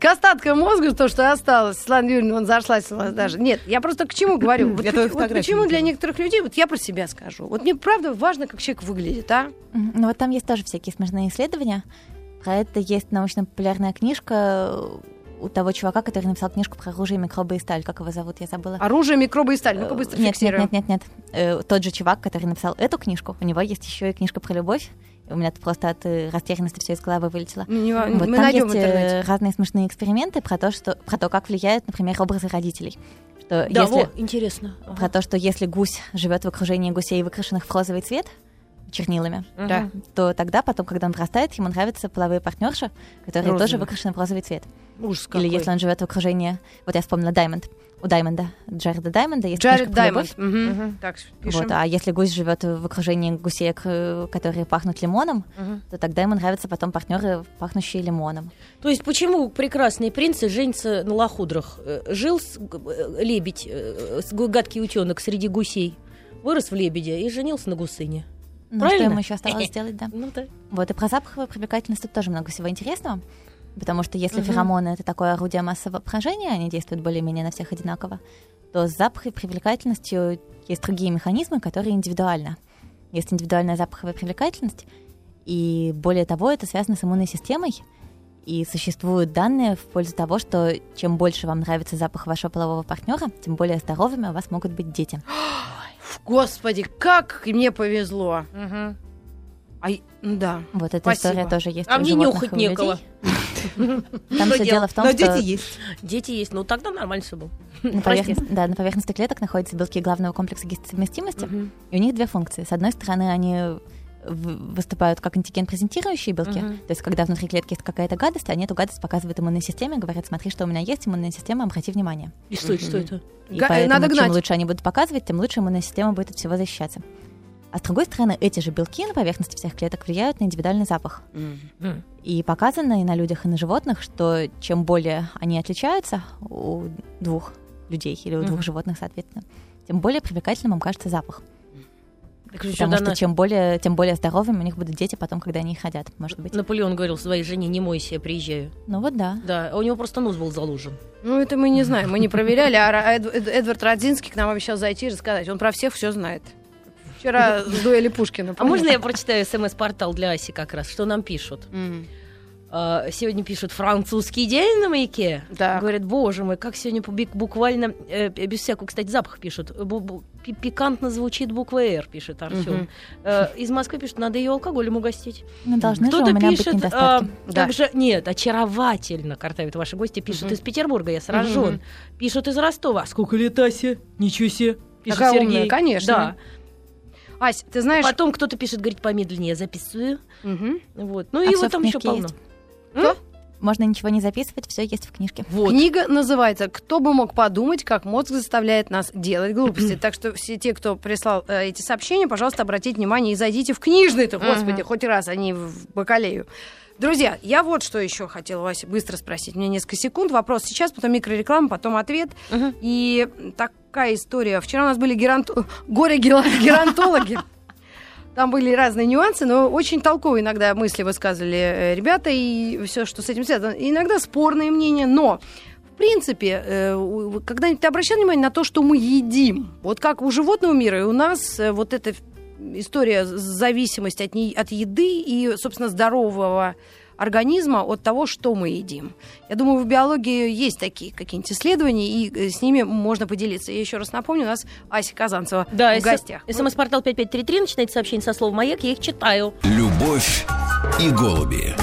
К остаткам мозга, то, что осталось, Светлана Юрьевна, он зашлась у даже. Нет, я просто к чему говорю? Вот почему для некоторых людей, вот я про себя скажу, вот мне правда важно, как человек выглядит, а? Ну вот там есть тоже всякие смешные исследования. Про это есть научно-популярная книжка у того чувака, который написал книжку про оружие, микробы и сталь. Как его зовут, я забыла. Оружие, микробы и сталь. Ну-ка быстро Э, нет, фиксируем. Нет, нет, нет, нет. Э, Тот же чувак, который написал эту книжку, у него есть еще и книжка про любовь. У меня просто от э, растерянности все из головы вылетело. Ну, не Вот Мы там найдем есть э, интернете. разные смешные эксперименты про то, что про то, как влияют, например, образы родителей. Что Да, если во, интересно. про то, что если гусь живет в окружении гусей, выкрашенных в розовый цвет чернилами, Да. то тогда потом, когда он вырастает, ему нравятся половые партнерши, которые Розовые. тоже выкрашены в розовый цвет. Ужас Или какой. если он живет в окружении, вот я вспомнила Даймонд, у Даймонда, Джареда Даймонда есть Джаред книжка про любовь. Даймонд. Мгм. Мгм. Так, пишем. Вот, а если гусь живет в окружении гусей, к- которые пахнут лимоном, Мгм. то тогда ему нравятся потом партнеры, пахнущие лимоном. То есть почему прекрасные принцы женятся на лохудрах? Э, Жил с- э, лебедь, э, с- гадкий утенок среди гусей, вырос в лебедя и женился на гусыне. Ну, Правильно? что ему еще оставалось сделать, да. Ну да. Вот, и про запаховую привлекательность тут тоже много всего интересного. Потому что если Мгм. феромоны это такое орудие массового поражения, они действуют более-менее на всех одинаково, то с запаховой привлекательностью есть другие механизмы, которые индивидуальны. Есть индивидуальная запаховая привлекательность, и более того, это связано с иммунной системой, и существуют данные в пользу того, что чем больше вам нравится запах вашего полового партнера, тем более здоровыми у вас могут быть дети. Господи, как мне повезло. А, и- ну да. Вот эта Спасибо. история тоже есть А мне нюхать некого. Там все дело в том, Но что дети есть. Дети есть, ну тогда нормально все было. На поверхности, да, на поверхности клеток находятся белки главного комплекса гистосовместимости, и у них две функции. С одной стороны, они выступают как антиген-презентирующие белки. Мгм. То есть, когда внутри клетки есть какая-то гадость, они эту гадость показывают иммунной системе, говорят, смотри, что у меня есть, иммунная система, обрати внимание. И что это, что это? И Га- поэтому, надо чем гнать. лучше они будут показывать, тем лучше иммунная система будет от всего защищаться. А с другой стороны, эти же белки на поверхности всех клеток влияют на индивидуальный запах. М. И показано и на людях, и на животных, что чем более они отличаются у двух людей или у Мгм. двух животных, соответственно, тем более привлекательным им кажется запах. Так Потому что наш чем более, тем более здоровыми у них будут дети потом, когда они ходят, может быть. Наполеон говорил своей жене, не мойся, я приезжаю. Ну вот да. Да, а у него просто нос был заложен. Ну, это мы не знаем, мы не проверяли, а Эдвард Родзинский к нам обещал зайти и рассказать. Он про всех все знает. Вчера с дуэли Пушкина. А можно я прочитаю смс-портал для Аси как раз? Что нам пишут? А, Сегодня пишут французский день на маяке. Так. Говорят, боже мой, как сегодня бу- буквально, э, без всякого, кстати, запаха пишут. Бу- бу- пи- Пикантно звучит буква «Р», пишет Артем. Мгм. Э, Из Москвы пишут, надо ее алкоголем угостить. Ну должны же у Кто-то меня быть пишет, а, недостатки. Да. как же, нет, очаровательно, картавят ваши гости. Пишут Мгм. из Петербурга, я сражен. Мгм. Пишут из Ростова. «А Сколько лет Асе? Ничего себе. Пишет Такая Сергей. умная, конечно. Да. Ась, ты знаешь... Потом кто-то пишет, говорит, помедленнее, я записываю. Мгм. Вот. Ну А и вот там еще полно. есть? Можно ничего не записывать, все есть в книжке. Вот. Книга называется «Кто бы мог подумать, как мозг заставляет нас делать глупости». Так что все те, кто прислал э, эти сообщения, пожалуйста, обратите внимание и зайдите в книжный-то, господи, хоть раз, а не в бакалею. Друзья, я вот что еще хотела вас быстро спросить. У меня несколько секунд. Вопрос сейчас, потом микрореклама, потом ответ. И такая история. Вчера у нас были геранто... горе-геронтологи. Там были разные нюансы, но очень толковые иногда мысли высказывали э, ребята и все, что с этим связано. Иногда спорные мнения, но в принципе, э, когда-нибудь ты обращал внимание на то, что мы едим? Вот как у животного мира, и у нас э, вот эта история зависимость от, не- от еды и, собственно, здорового организма от того, что мы едим. Я думаю, в биологии есть такие какие-нибудь исследования, и э, с ними можно поделиться. Я еще раз напомню, у нас Ася Казанцева Да, в гостях. СМС-портал 5533 начинает сообщение со слова «Маяк», я их читаю. Любовь и голуби.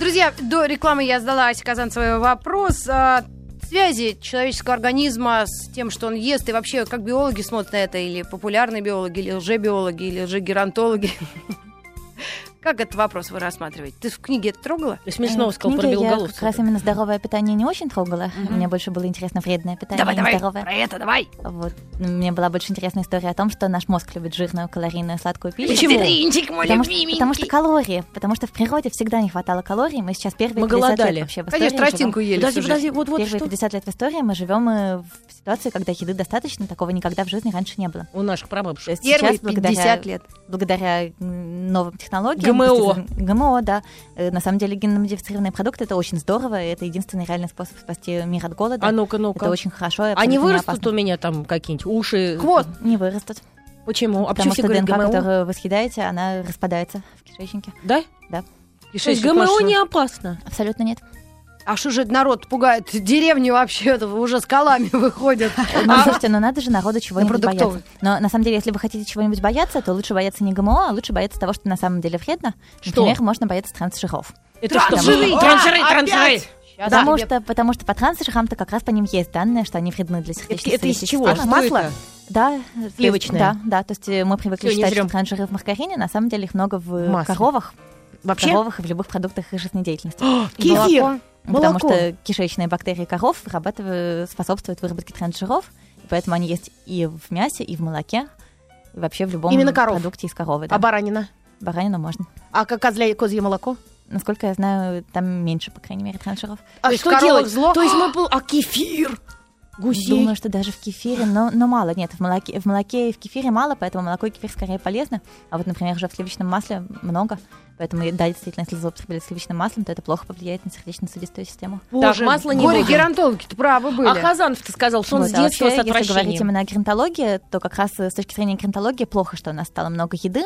Друзья, до рекламы я задала Асе Казанцевой вопрос о связи человеческого организма с тем, что он ест, и вообще, как биологи смотрят на это, или популярные биологи, или лжебиологи, или лжегеронтологи. Как этот вопрос вы рассматриваете? Ты в книге это трогала? То есть Смешного Э, сказал про книге я как раз именно здоровое питание не очень трогала. Мне больше было интересно вредное питание, Давай, давай, здоровое. про это давай. Вот. Мне была больше интересная история о том, что наш мозг любит жирную, калорийную, сладкую пищу. Почему? Зринчик мой Потому что, потому что калории. Потому что в природе всегда не хватало калорий. Мы сейчас первые Мы 50 голодали. лет вообще в Конечно, истории тростинку ели Подожди, подожди, вот, вот Первые что 50 лет в истории мы живем э, в ситуации, когда еды достаточно, такого никогда в жизни раньше не было. у наших прабабушек. сейчас, благодаря, 50 лет. благодаря новым технологиям... ГМО. ГМО, да. Э, На самом деле генно-модифицированные продукты — это очень здорово, это единственный реальный способ спасти мир от голода. А ну-ка, это ну-ка. очень хорошо Они абсолютно не вырастут опасно. у меня там какие-нибудь уши? Хвост. Не вырастут. Почему? А потому почему все что ДНК, ГМО? которую вы съедаете, она распадается в кишечнике. Да? Да. То есть Кишечник ГМО не опасно. Абсолютно нет. А что же это народ пугает? Деревни вообще это уже скалами выходят. Ну, слушайте, ну надо же народу чего-нибудь продуктовый. бояться. Но на самом деле, если вы хотите чего-нибудь бояться, то лучше бояться не ГМО, а лучше бояться того, что на самом деле вредно. Что? Например, можно бояться трансжиров. Это что? Трансжиры! Трансжиры, А, трансжиры! опять! Щас Потому тебе- что, потому что по трансжирам-то как раз по ним есть данные, что они вредны для Это, сердечно-сосудистой это из чего? системы. Масло? это? Да. то есть- Сливочное? Да, да. То есть э, мы привыкли Всё, не считать, что трансжиры в маргарине, на самом деле их много в Масле. коровах. Вообще? В коровах и в любых продуктах их жизнедеятельности. Кефир! Молоко. Потому Молоко. что кишечные бактерии коров способствуют выработке трансжиров, и поэтому они есть и в мясе, и в молоке, и вообще в любом Именно коров? продукте из коровы. Да. А баранина? Баранину можно. А как козля козье молоко? Насколько я знаю, там меньше, по крайней мере, трансжиров. А То что делать? зло? То есть мы... пол- А кефир? Гусей? Думаю, что даже в кефире, но, но мало. Нет, в молоке, в молоке и в кефире мало, поэтому молоко и кефир скорее полезны. А вот, например, уже в сливочном масле много. Поэтому, да, действительно, если злоупотреблять сливочным маслом, то это плохо повлияет на сердечно-судистую систему. Так, масло не будем. Горе-геронтологи-то правы были. А Хазанов-то сказал, что он Вот, с а детства вообще, с если говорить именно о геронтологии, то как раз э, с точки зрения геронтологии плохо, что у нас стало много еды,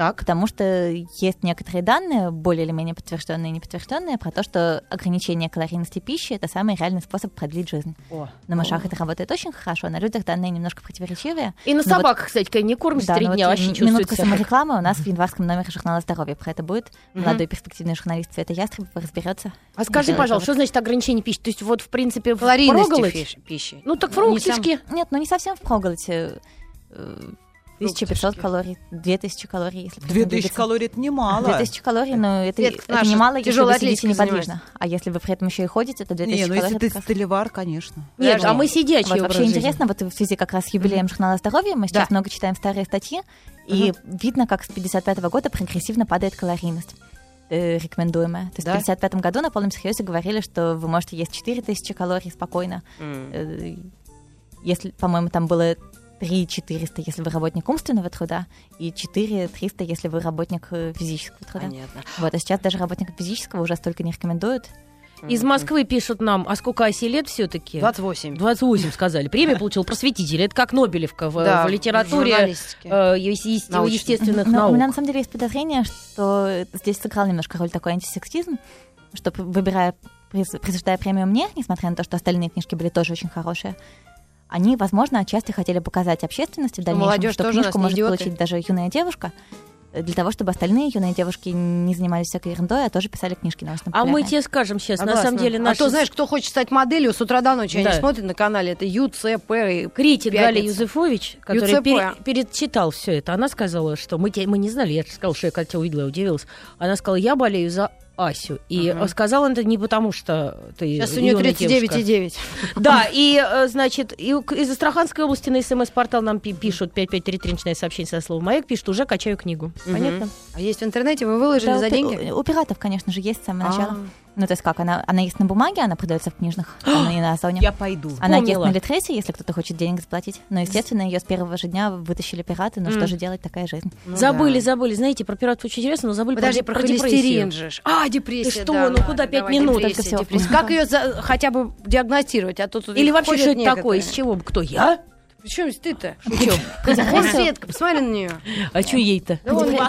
Так. потому что есть некоторые данные, более или менее подтвержденные и неподтвержденные, про то, что ограничение калорийности пищи это самый реальный способ продлить жизнь. О. На мышах это работает очень хорошо, на людях данные немножко противоречивые. И на Ну вот- собаках, кстати, не кормишь Да, три ну вот дня, вообще минутка саморекламы у нас в январском номере журнала «Здоровье». Про это будет. Мгм. Молодой перспективный журналист Света Ястребова разберется. А скажи, пожалуйста, что значит ограничение пищи? То есть вот, в принципе, Калорийности впроголодь? фиш- пищи. Ну так Не сам-. Нет, ну не совсем в проголоде. Э, 1500 калорий, 2000 калорий, если 2000 калорий это немало. 2000 калорий, но это, Светка это немало, если вы сидите неподвижно. А если вы при этом еще и ходите, то 2000 Не, ну калорий если ты столевар, конечно. Нет, Подожди. а мы сидячие Вот, образ вообще жизни. интересно, вот в связи как раз с юбилеем журнала здоровья мы сейчас Да. много читаем старые статьи, и видно, как с 55 года прогрессивно падает калорийность э, рекомендуемая. То есть Да? в 55 году на полном серьезе говорили, что вы можете есть 4000 калорий спокойно. Э, Если, по-моему, там было 3 400, если вы работник умственного труда, и 4 300, если вы работник э, физического труда. Понятно. Вот, а сейчас даже работников физического уже столько не рекомендуют. Из Москвы пишут нам, а сколько Аси лет все-таки? 28. 28 сказали. Премию получил просветитель. Это как Нобелевка в, Да, в литературе журналистике. э, ес- ес- Научной. естественных Но наук. у меня на самом деле есть подозрение, что здесь сыграл немножко роль такой антисексизм, что выбирая, прис- присуждая премию мне, несмотря на то, что остальные книжки были тоже очень хорошие, они, возможно, отчасти хотели показать общественности в дальнейшем, молодежь что тоже книжку может идиоты. получить даже юная девушка, э, для того, чтобы остальные юные девушки не занимались всякой ерундой, а тоже писали книжки научно А мы тебе скажем сейчас, на самом деле, А наш то, знаешь, кто хочет стать моделью, с утра до ночи Да. они смотрят на канале, это ЮЦП. и критик Пятница. Галя Юзефович, который пере- перечитал все это, она сказала, что мы, те- мы не знали, я же сказала, что я когда тебя увидела, я удивилась. Она сказала, я болею за Асю. И Мгм. э, сказала это не потому, что ты Сейчас у нее юная девушка. 39,9. Да, и, э, значит, и из Астраханской области на СМС-портал нам пи- пишут 5533 начиная сообщение со словом «Маяк», пишут «Уже качаю книгу». Понятно? А есть в интернете, вы выложили за деньги? у пиратов, конечно же, есть с самого А. начала. Ну, то есть как, она, она есть на бумаге, она продается в книжных, она и на Озоне. Я пойду. Она есть Вспомнила. на Литресе, если кто-то хочет денег заплатить. Но, естественно, ее с первого же дня вытащили пираты. Ну, М. что же делать, такая жизнь. Ну забыли, да. забыли. Знаете, про пиратов очень интересно, но забыли Подожди, про, про, про депрессию. же. А, депрессия, Ты что, да, ну ладно, куда пять минут? депрессия, Только депрессия. Как ее за- хотя бы диагностировать? А то тут Или вообще, что это такое? Из чего? Кто? Я? Причем ты-то? Светка, посмотри на нее. А что ей-то?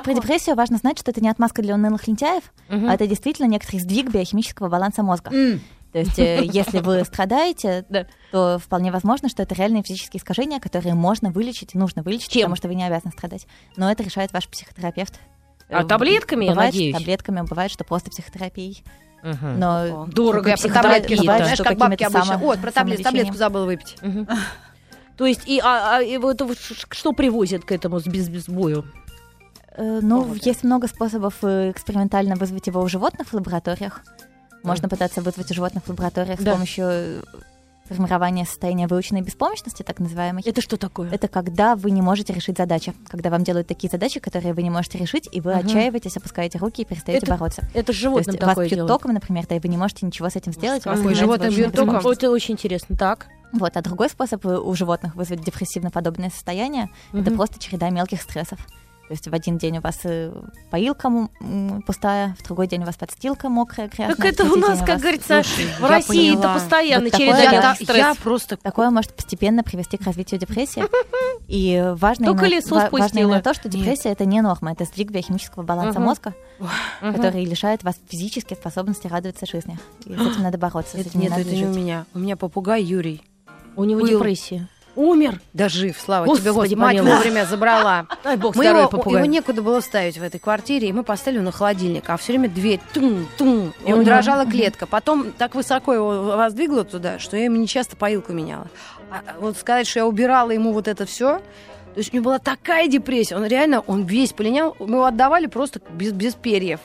Про, депрессию важно знать, что это не отмазка для унылых лентяев, а это действительно некоторый сдвиг биохимического баланса мозга. То есть, э, если вы страдаете, Да. то вполне возможно, что это реальные физические искажения, которые можно вылечить и нужно вылечить, Чем? потому что вы не обязаны страдать. Но это решает ваш психотерапевт. А Э, таблетками, я бывает, надеюсь? таблетками, бывает, что просто психотерапией. Мгм. Но Дорого Я психотерапия, таблетки, да. знаешь, как бабки обычно. само- Вот, про таблетку, самолечением. таблетку забыла выпить. Мгм. То есть, и, а, а, и вот что привозят к этому с без, без бою? Э, Ну, есть много способов э, экспериментально вызвать его у животных в лабораториях. Можно пытаться вызвать у животных в лабораториях Да. с помощью э, формирования состояния выученной беспомощности, так называемой. Это что такое? Это когда вы не можете решить задачи, когда вам делают такие задачи, которые вы не можете решить, и вы Мгм. отчаиваетесь, опускаете руки и перестаете Это бороться. Это животным есть вас такое бьют делают. током, например, да, и вы не можете ничего с этим сделать. Какое животное бьет током? Это очень интересно. Так. Вот, а другой способ э, у животных вызвать депрессивно-подобное состояние это Мгм. просто череда мелких стрессов. То есть в один день у вас э, поилка пустая, в другой день у вас подстилка мокрая, грязная. Как это у нас, у как вас- говорится, Слушай, в России это постоянно Вот череда я- Я, та- я просто... Такое может постепенно привести к развитию депрессии. И важно, То именно, ва- важно именно то, что депрессия это не норма, это сдвиг биохимического баланса Мгм. мозга, Мгм. который лишает вас физических способностей радоваться жизни. И с этим надо бороться. с Это- этим не Нет, надо это не у жить. меня. У меня попугай Юрий. У него Был. депрессия. Умер. Да жив, слава Господи, тебе, Господи. Мать помилуй. вовремя забрала. Дай бог Мы здоровья его, попугаю. его некуда было ставить в этой квартире, и мы поставили его на холодильник, а все время дверь тум-тум, и он дрожала клетка. Потом так высоко его воздвигла туда, что я ему не часто поилку меняла. А, а вот сказать, что я убирала ему вот это все, то есть у него была такая депрессия, он реально, он весь полинял, мы его отдавали просто без, без перьев.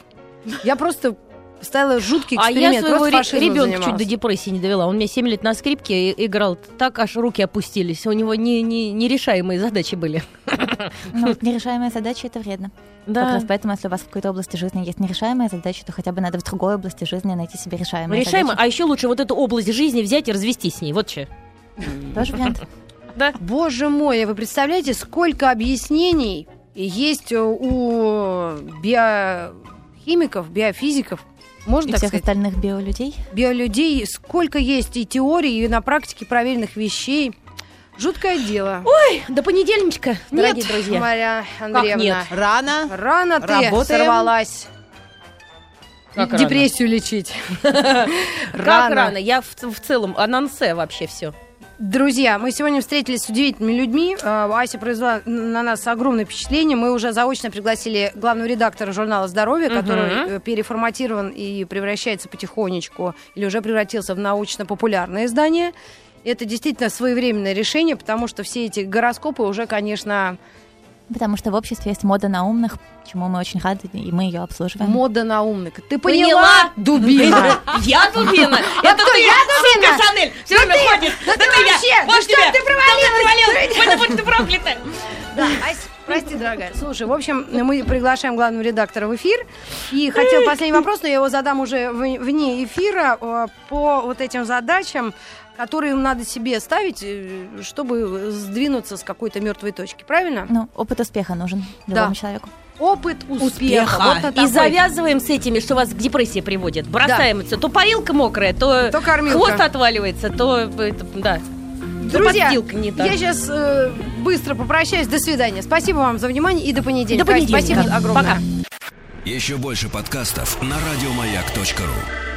Я просто ставила жуткий А эксперимент, я своего ребенка чуть занималась. до депрессии не довела. Он мне 7 лет на скрипке играл, так аж руки опустились. У него не, не- нерешаемые задачи были. Ну, вот нерешаемые задачи это вредно. Как раз поэтому, если у вас в какой-то области жизни есть нерешаемые задачи, то хотя бы надо в другой области жизни найти себе решаемые Решаемо, задачи. а еще лучше вот эту область жизни взять и развести с ней. Вот что. Тоже вариант. Да. Боже мой, вы представляете, сколько объяснений есть у биохимиков, биофизиков, можно И так всех сказать, остальных биолюдей. биолюдей, сколько есть и теорий, и на практике проверенных вещей. Жуткое дело. До понедельничка, дорогие нет, друзья. Мария Андреевна. нет? Рано. Рано ты Работаем. сорвалась. Как рано? Депрессию лечить. Как рано? Я в, в целом анонсе вообще все. Друзья, мы сегодня встретились с удивительными людьми. Э, Ася произвела на нас огромное впечатление. Мы уже заочно пригласили главного редактора журнала «Здоровье», который э, переформатирован и превращается потихонечку, или уже превратился в научно-популярное издание. Это действительно своевременное решение, потому что все эти гороскопы уже, конечно, Потому что в обществе есть мода на умных, чему мы очень рады, и мы ее обслуживаем. Мода на умных. Ты Поняла? поняла, дубина? Я дубина! Это кто, ты, я дубина? Шанель! Все время ходишь! да ты меня! вообще! Вот Да что тебе! ты провалилась? Что ты провалилась? Будь ты проклята! Да, Ась, прости, дорогая. Слушай, в общем, мы приглашаем главного редактора в эфир. И хотел последний вопрос, но я его задам уже вне эфира э, по вот этим задачам, которые им надо себе ставить, э, чтобы сдвинуться с какой-то мертвой точки. Правильно? Ну, опыт успеха нужен Да. любому человеку. Опыт успеха. Успеха. Вот И завязываем с этими, что вас к депрессии приводит. Бросаем это. То парилка мокрая, то, То кормилка. хвост отваливается, то да. Друзья, не я сейчас быстро попрощаюсь. До свидания. Спасибо вам за внимание и до понедельника. До понедельника. Спасибо огромное. Пока. Еще больше подкастов на радиомаяк.ру.